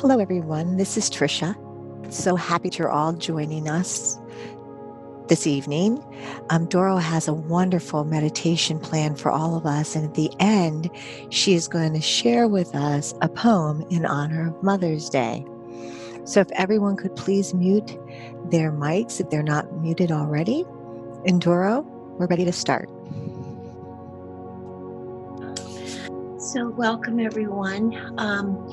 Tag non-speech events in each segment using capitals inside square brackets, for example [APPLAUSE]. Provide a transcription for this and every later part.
Hello, everyone. This is Trisha. So happy you're all joining us this evening. Um, Doro has a wonderful meditation plan for all of us. And at the end, she is going to share with us a poem in honor of Mother's Day. So if everyone could please mute their mics if they're not muted already. And Doro, we're ready to start. So, welcome everyone. Um,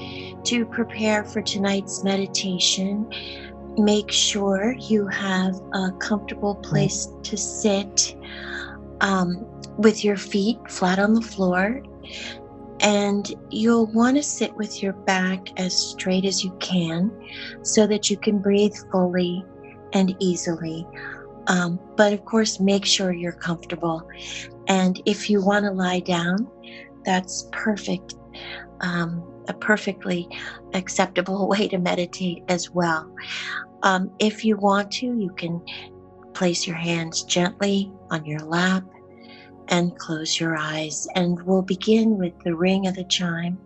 to prepare for tonight's meditation, make sure you have a comfortable place to sit um, with your feet flat on the floor. And you'll want to sit with your back as straight as you can so that you can breathe fully and easily. Um, but of course, make sure you're comfortable. And if you want to lie down, that's perfect. Um, a perfectly acceptable [LAUGHS] way to meditate as well. Um, if you want to, you can place your hands gently on your lap and close your eyes. And we'll begin with the ring of the chime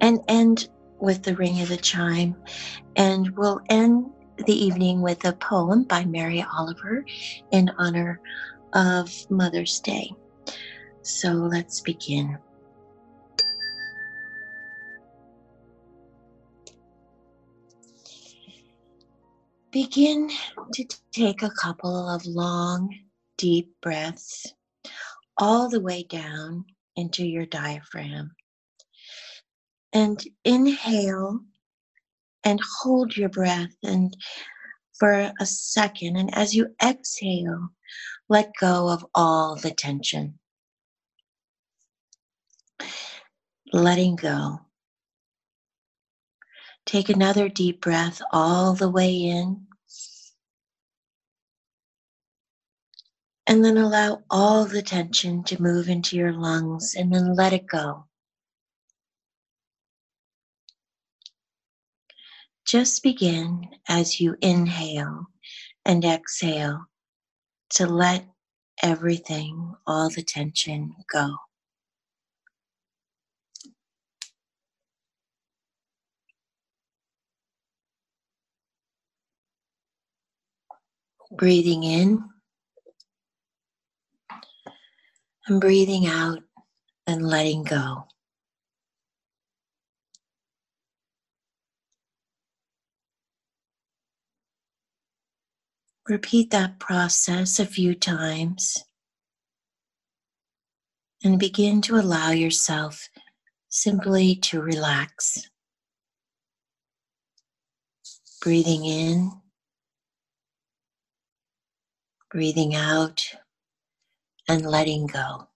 and end with the ring of the chime. And we'll end the evening with a poem by Mary Oliver in honor of Mother's Day. So let's begin. Begin to take a couple of long, deep breaths all the way down into your diaphragm. And inhale and hold your breath and for a second. And as you exhale, let go of all the tension. letting go. Take another deep breath all the way in. And then allow all the tension to move into your lungs and then let it go. Just begin as you inhale and exhale to let everything, all the tension go. Breathing in and breathing out and letting go. Repeat that process a few times and begin to allow yourself simply to relax. Breathing in breathing out and letting go.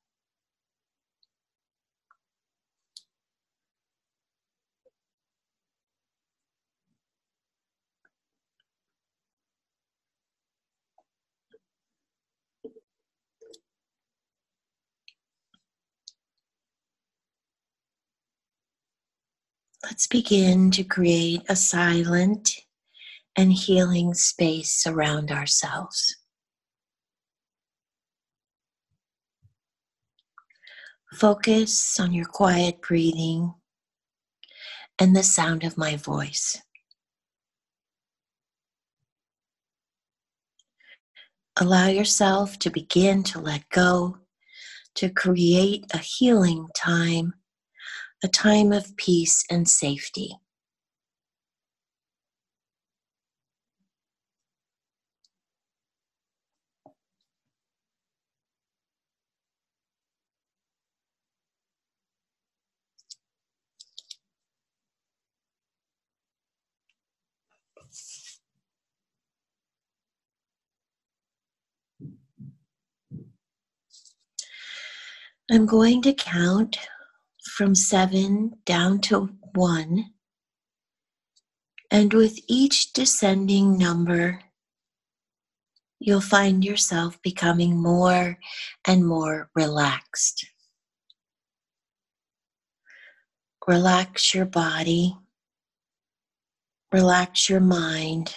Let's begin to create a silent and healing space around ourselves. Focus on your quiet breathing and the sound of my voice. Allow yourself to begin to let go, to create a healing time, a time of peace and safety. I'm going to count from seven down to one. And with each descending number, you'll find yourself becoming more and more relaxed. Relax your body, relax your mind.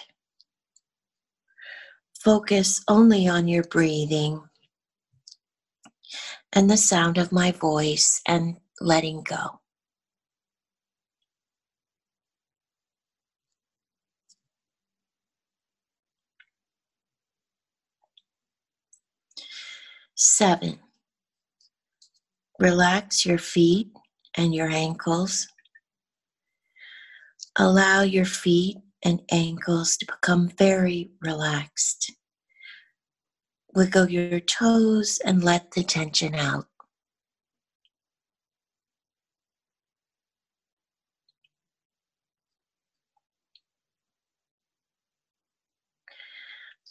Focus only on your breathing and the sound of my voice and letting go. Seven, relax your feet and your ankles. Allow your feet and ankles to become very relaxed. Wiggle your toes and let the tension out.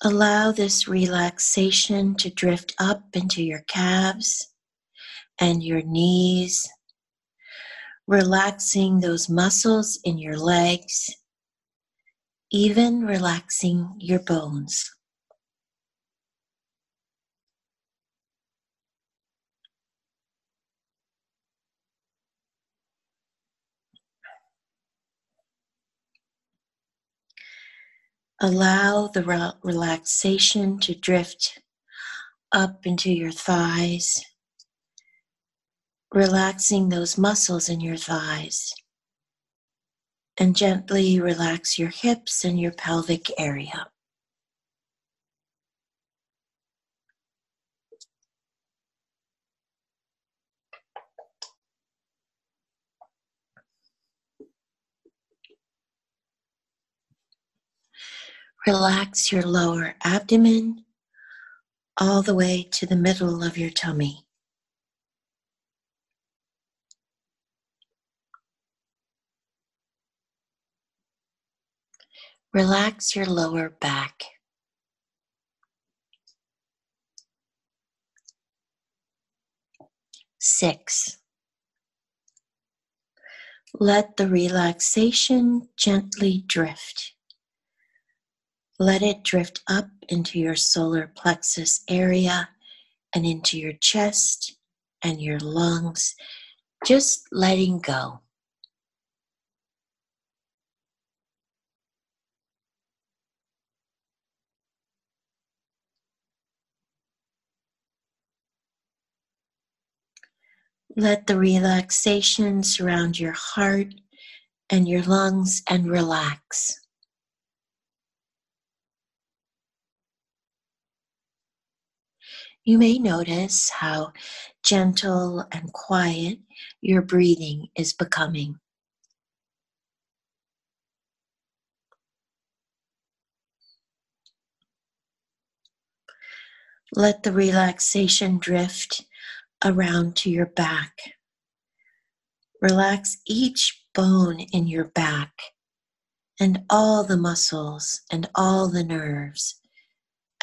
Allow this relaxation to drift up into your calves and your knees, relaxing those muscles in your legs, even relaxing your bones. Allow the re- relaxation to drift up into your thighs, relaxing those muscles in your thighs. And gently relax your hips and your pelvic area. Relax your lower abdomen all the way to the middle of your tummy. Relax your lower back. Six. Let the relaxation gently drift. Let it drift up into your solar plexus area and into your chest and your lungs, just letting go. Let the relaxation surround your heart and your lungs and relax. You may notice how gentle and quiet your breathing is becoming. Let the relaxation drift around to your back. Relax each bone in your back and all the muscles and all the nerves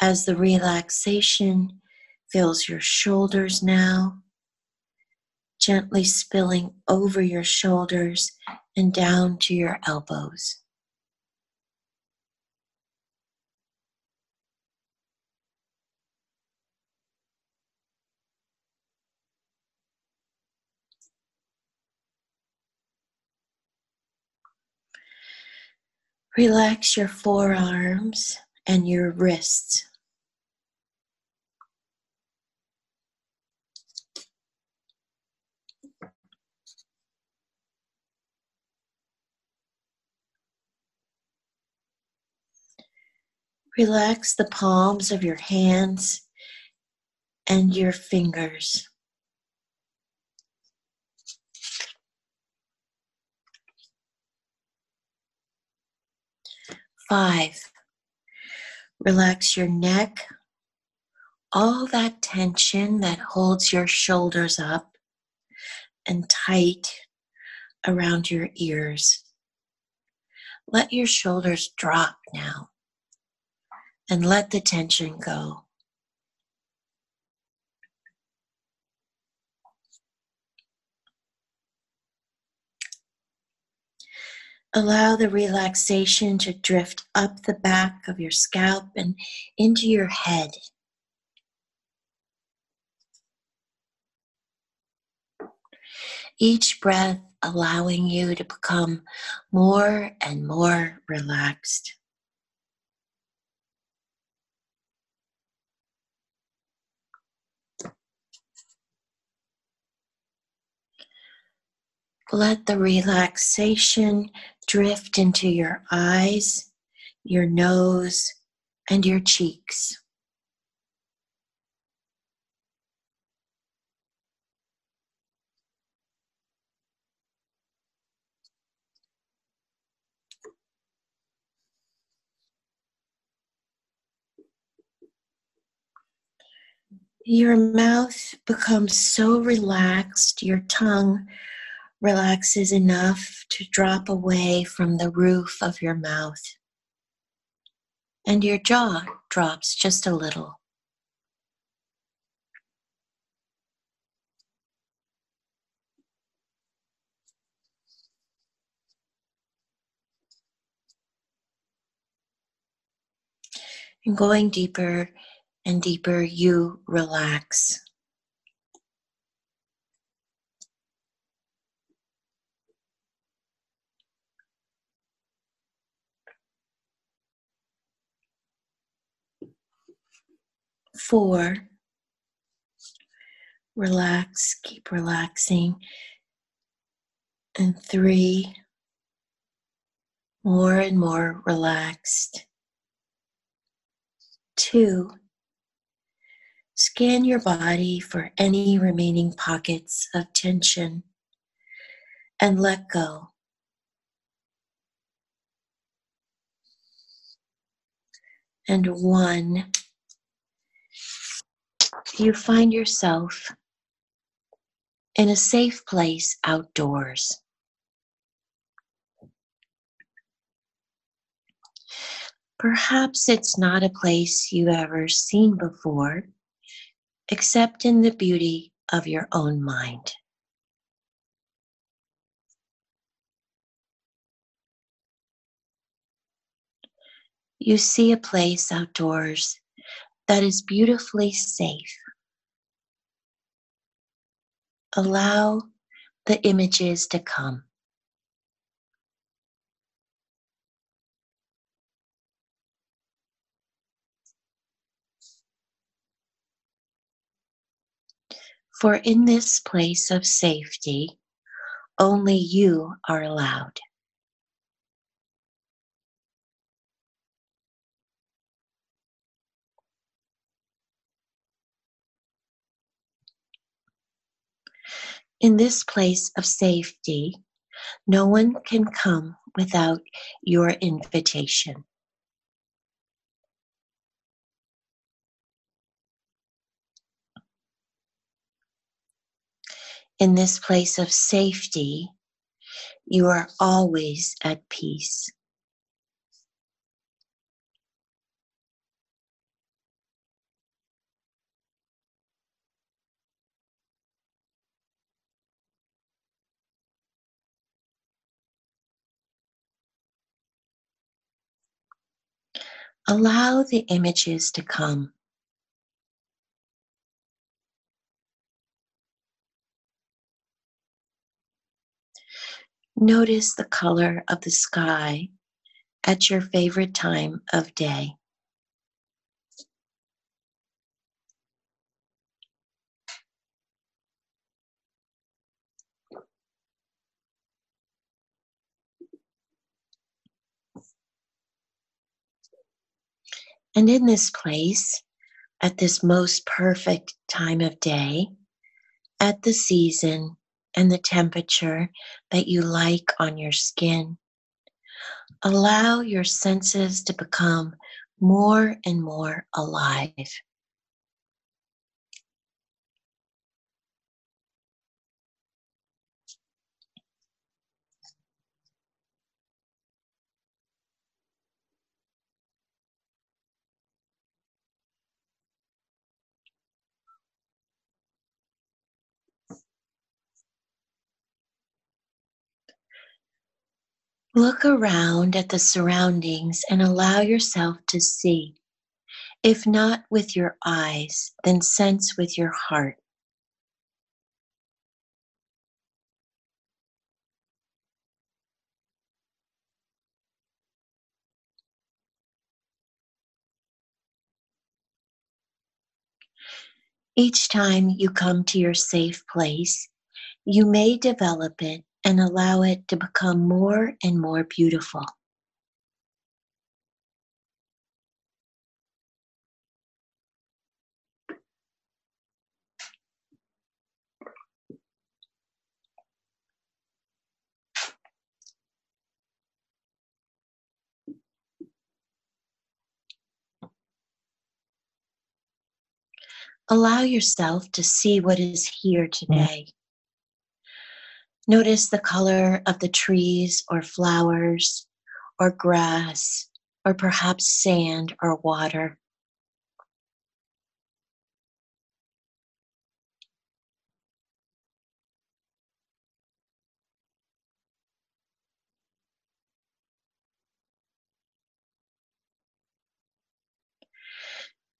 as the relaxation fills your shoulders now, gently spilling over your shoulders and down to your elbows. Relax your forearms and your wrists. Relax the palms of your hands and your fingers. Five, relax your neck, all that tension that holds your shoulders up and tight around your ears. Let your shoulders drop now and let the tension go. Allow the relaxation to drift up the back of your scalp and into your head. Each breath allowing you to become more and more relaxed. Let the relaxation drift into your eyes, your nose, and your cheeks. Your mouth becomes so relaxed, your tongue relaxes enough to drop away from the roof of your mouth, and your jaw drops just a little. And going deeper and deeper, you relax. Four, relax, keep relaxing. And three, more and more relaxed. Two, scan your body for any remaining pockets of tension and let go. And one, you find yourself in a safe place outdoors. Perhaps it's not a place you've ever seen before, except in the beauty of your own mind. You see a place outdoors that is beautifully safe. Allow the images to come. For in this place of safety, only you are allowed. In this place of safety, no one can come without your invitation. in this place of safety, you are always at peace. Allow the images to come. Notice the color of the sky at your favorite time of day. And in this place, at this most perfect time of day, at the season, and the temperature that you like on your skin. Allow your senses to become more and more alive. Look around at the surroundings and allow yourself to see. If not with your eyes, then sense with your heart. Each time you come to your safe place, you may develop it and allow it to become more and more beautiful. Allow yourself to see what is here mm. today. Notice the color of the trees or flowers or grass or perhaps sand or water.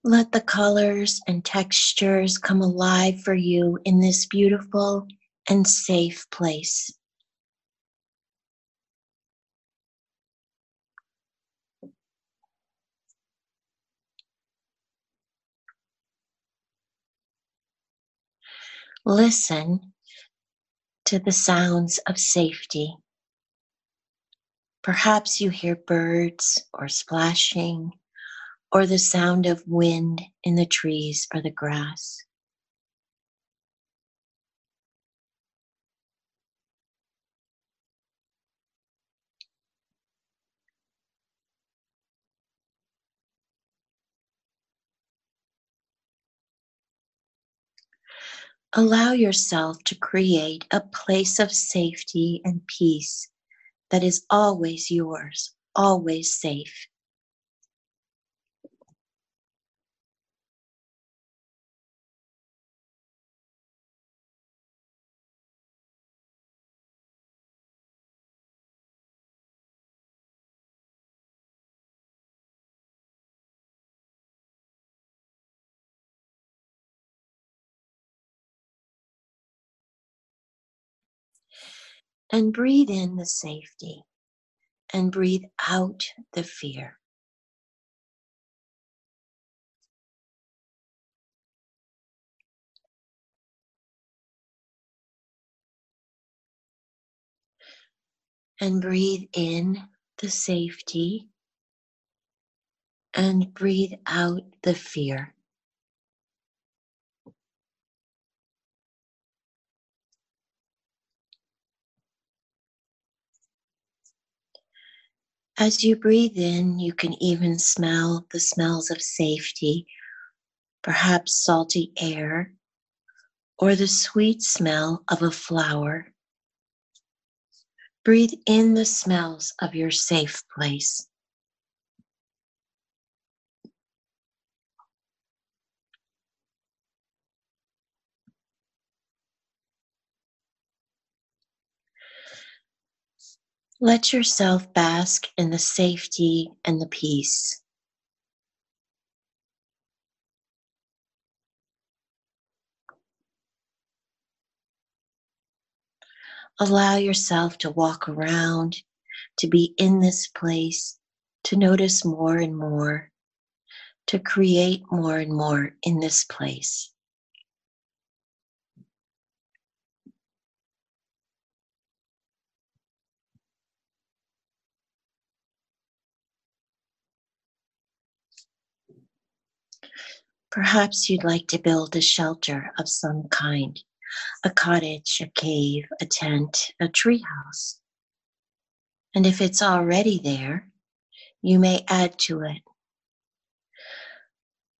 Let the colors and textures come alive for you in this beautiful and safe place. Listen to the sounds of safety. Perhaps you hear birds or splashing or the sound of wind in the trees or the grass. Allow yourself to create a place of safety and peace that is always yours, always safe. And breathe in the safety and breathe out the fear. And breathe in the safety and breathe out the fear. As you breathe in, you can even smell the smells of safety, perhaps salty air, or the sweet smell of a flower. Breathe in the smells of your safe place. Let yourself bask in the safety and the peace. Allow yourself to walk around, to be in this place, to notice more and more, to create more and more in this place. Perhaps you'd like to build a shelter of some kind a cottage, a cave, a tent, a treehouse. And if it's already there, you may add to it.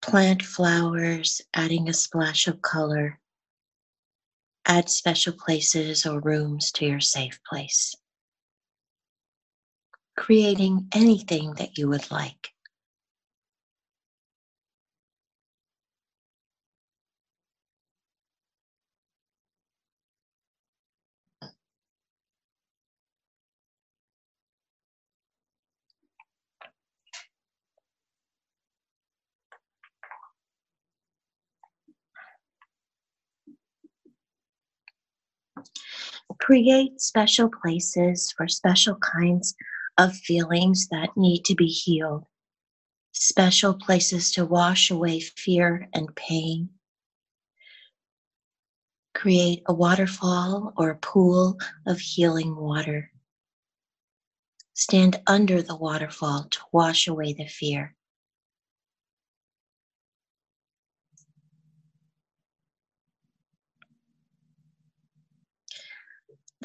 Plant flowers, adding a splash of color. Add special places or rooms to your safe place. Creating anything that you would like. Create special places for special kinds of feelings that need to be healed. Special places to wash away fear and pain. Create a waterfall or a pool of healing water. Stand under the waterfall to wash away the fear.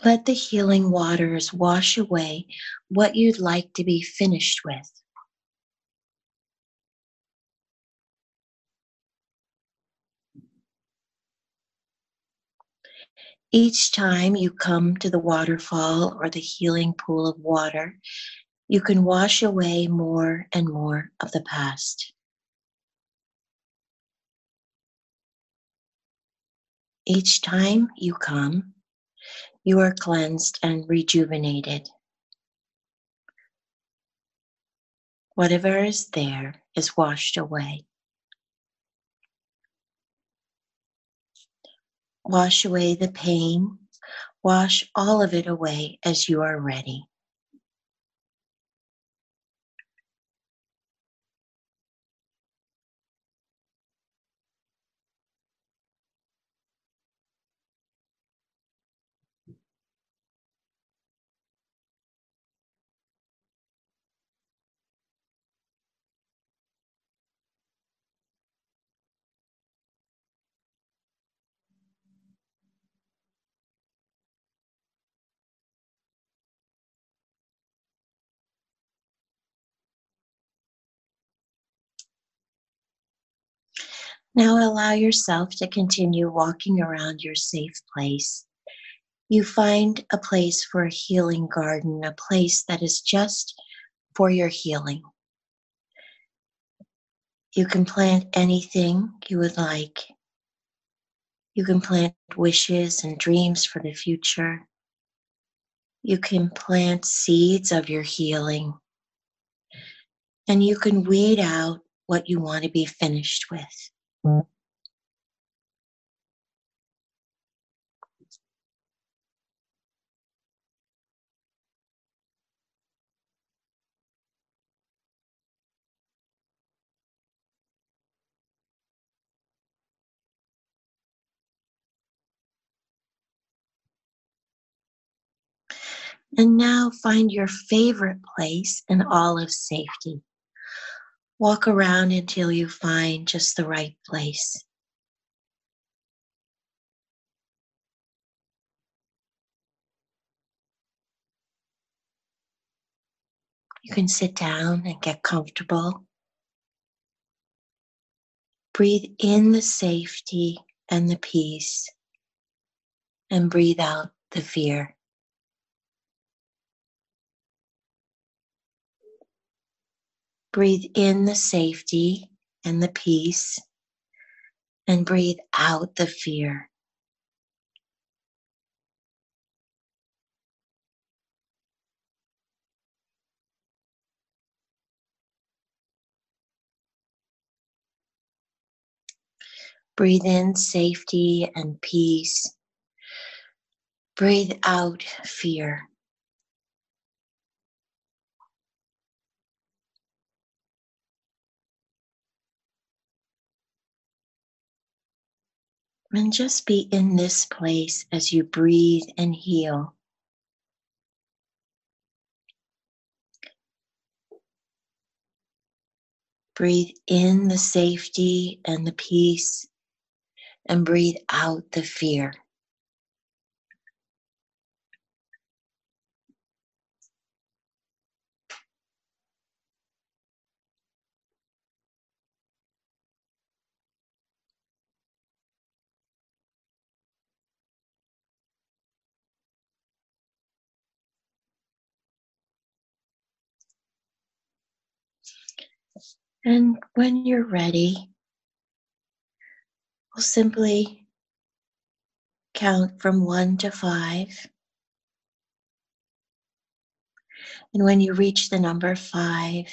Let the healing waters wash away what you'd like to be finished with. Each time you come to the waterfall or the healing pool of water, you can wash away more and more of the past. Each time you come, you are cleansed and rejuvenated. Whatever is there is washed away. Wash away the pain. Wash all of it away as you are ready. Now allow yourself to continue walking around your safe place. You find a place for a healing garden, a place that is just for your healing. You can plant anything you would like. You can plant wishes and dreams for the future. You can plant seeds of your healing. And you can weed out what you want to be finished with. And now find your favorite place in all of safety. Walk around until you find just the right place. You can sit down and get comfortable. Breathe in the safety and the peace, and breathe out the fear. Breathe in the safety and the peace, and breathe out the fear. Breathe in safety and peace. Breathe out fear. And just be in this place as you breathe and heal. Breathe in the safety and the peace, and breathe out the fear. And when you're ready, we'll simply count from one to five. And when you reach the number five,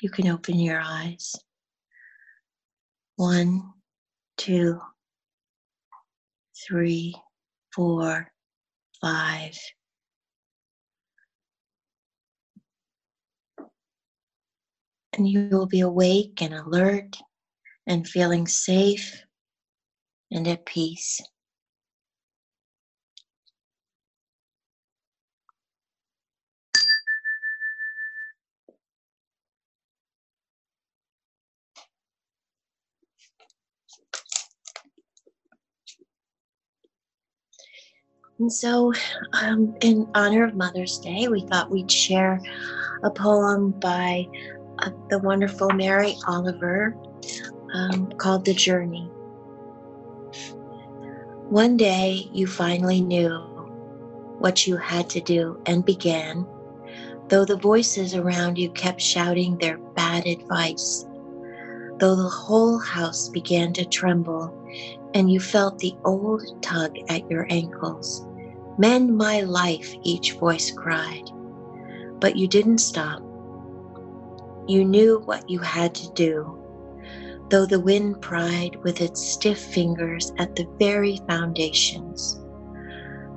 you can open your eyes. One, two, three, four, five. And you will be awake and alert and feeling safe and at peace. And so, um, in honor of Mother's Day, we thought we'd share a poem by uh, the wonderful Mary Oliver um, called The Journey. One day you finally knew what you had to do and began, though the voices around you kept shouting their bad advice, though the whole house began to tremble and you felt the old tug at your ankles. Mend my life, each voice cried. But you didn't stop. You knew what you had to do, though the wind pried with its stiff fingers at the very foundations,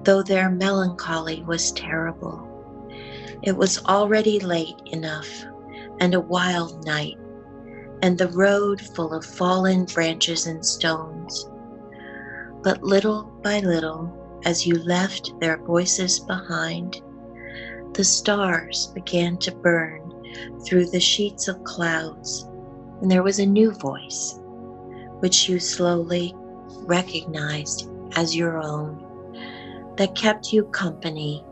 though their melancholy was terrible. It was already late enough and a wild night, and the road full of fallen branches and stones. But little by little, as you left their voices behind, the stars began to burn through the sheets of clouds, and there was a new voice, which you slowly recognized as your own, that kept you company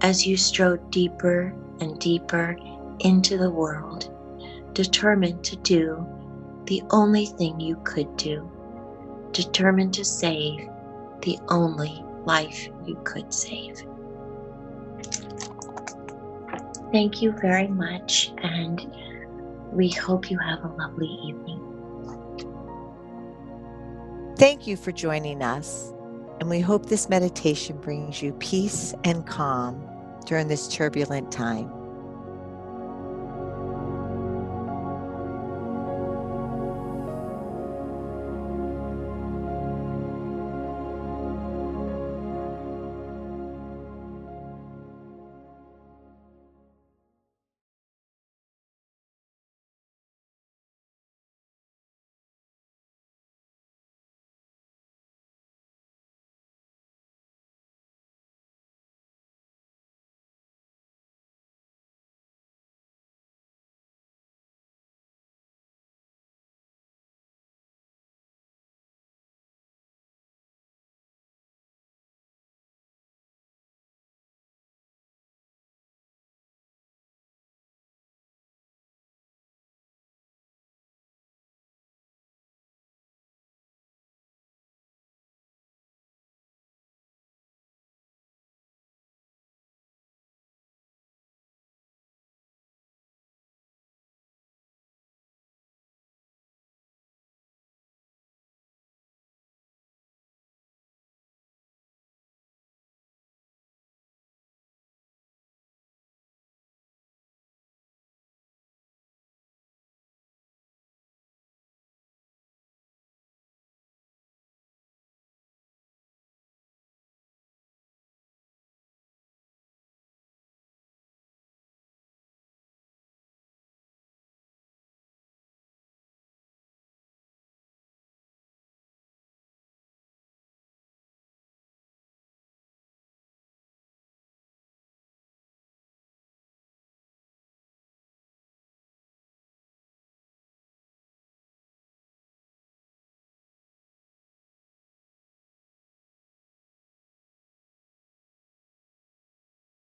as you strode deeper and deeper into the world, determined to do the only thing you could do, determined to save the only life you could save. Thank you very much, and we hope you have a lovely evening. Thank you for joining us, and we hope this meditation brings you peace and calm during this turbulent time.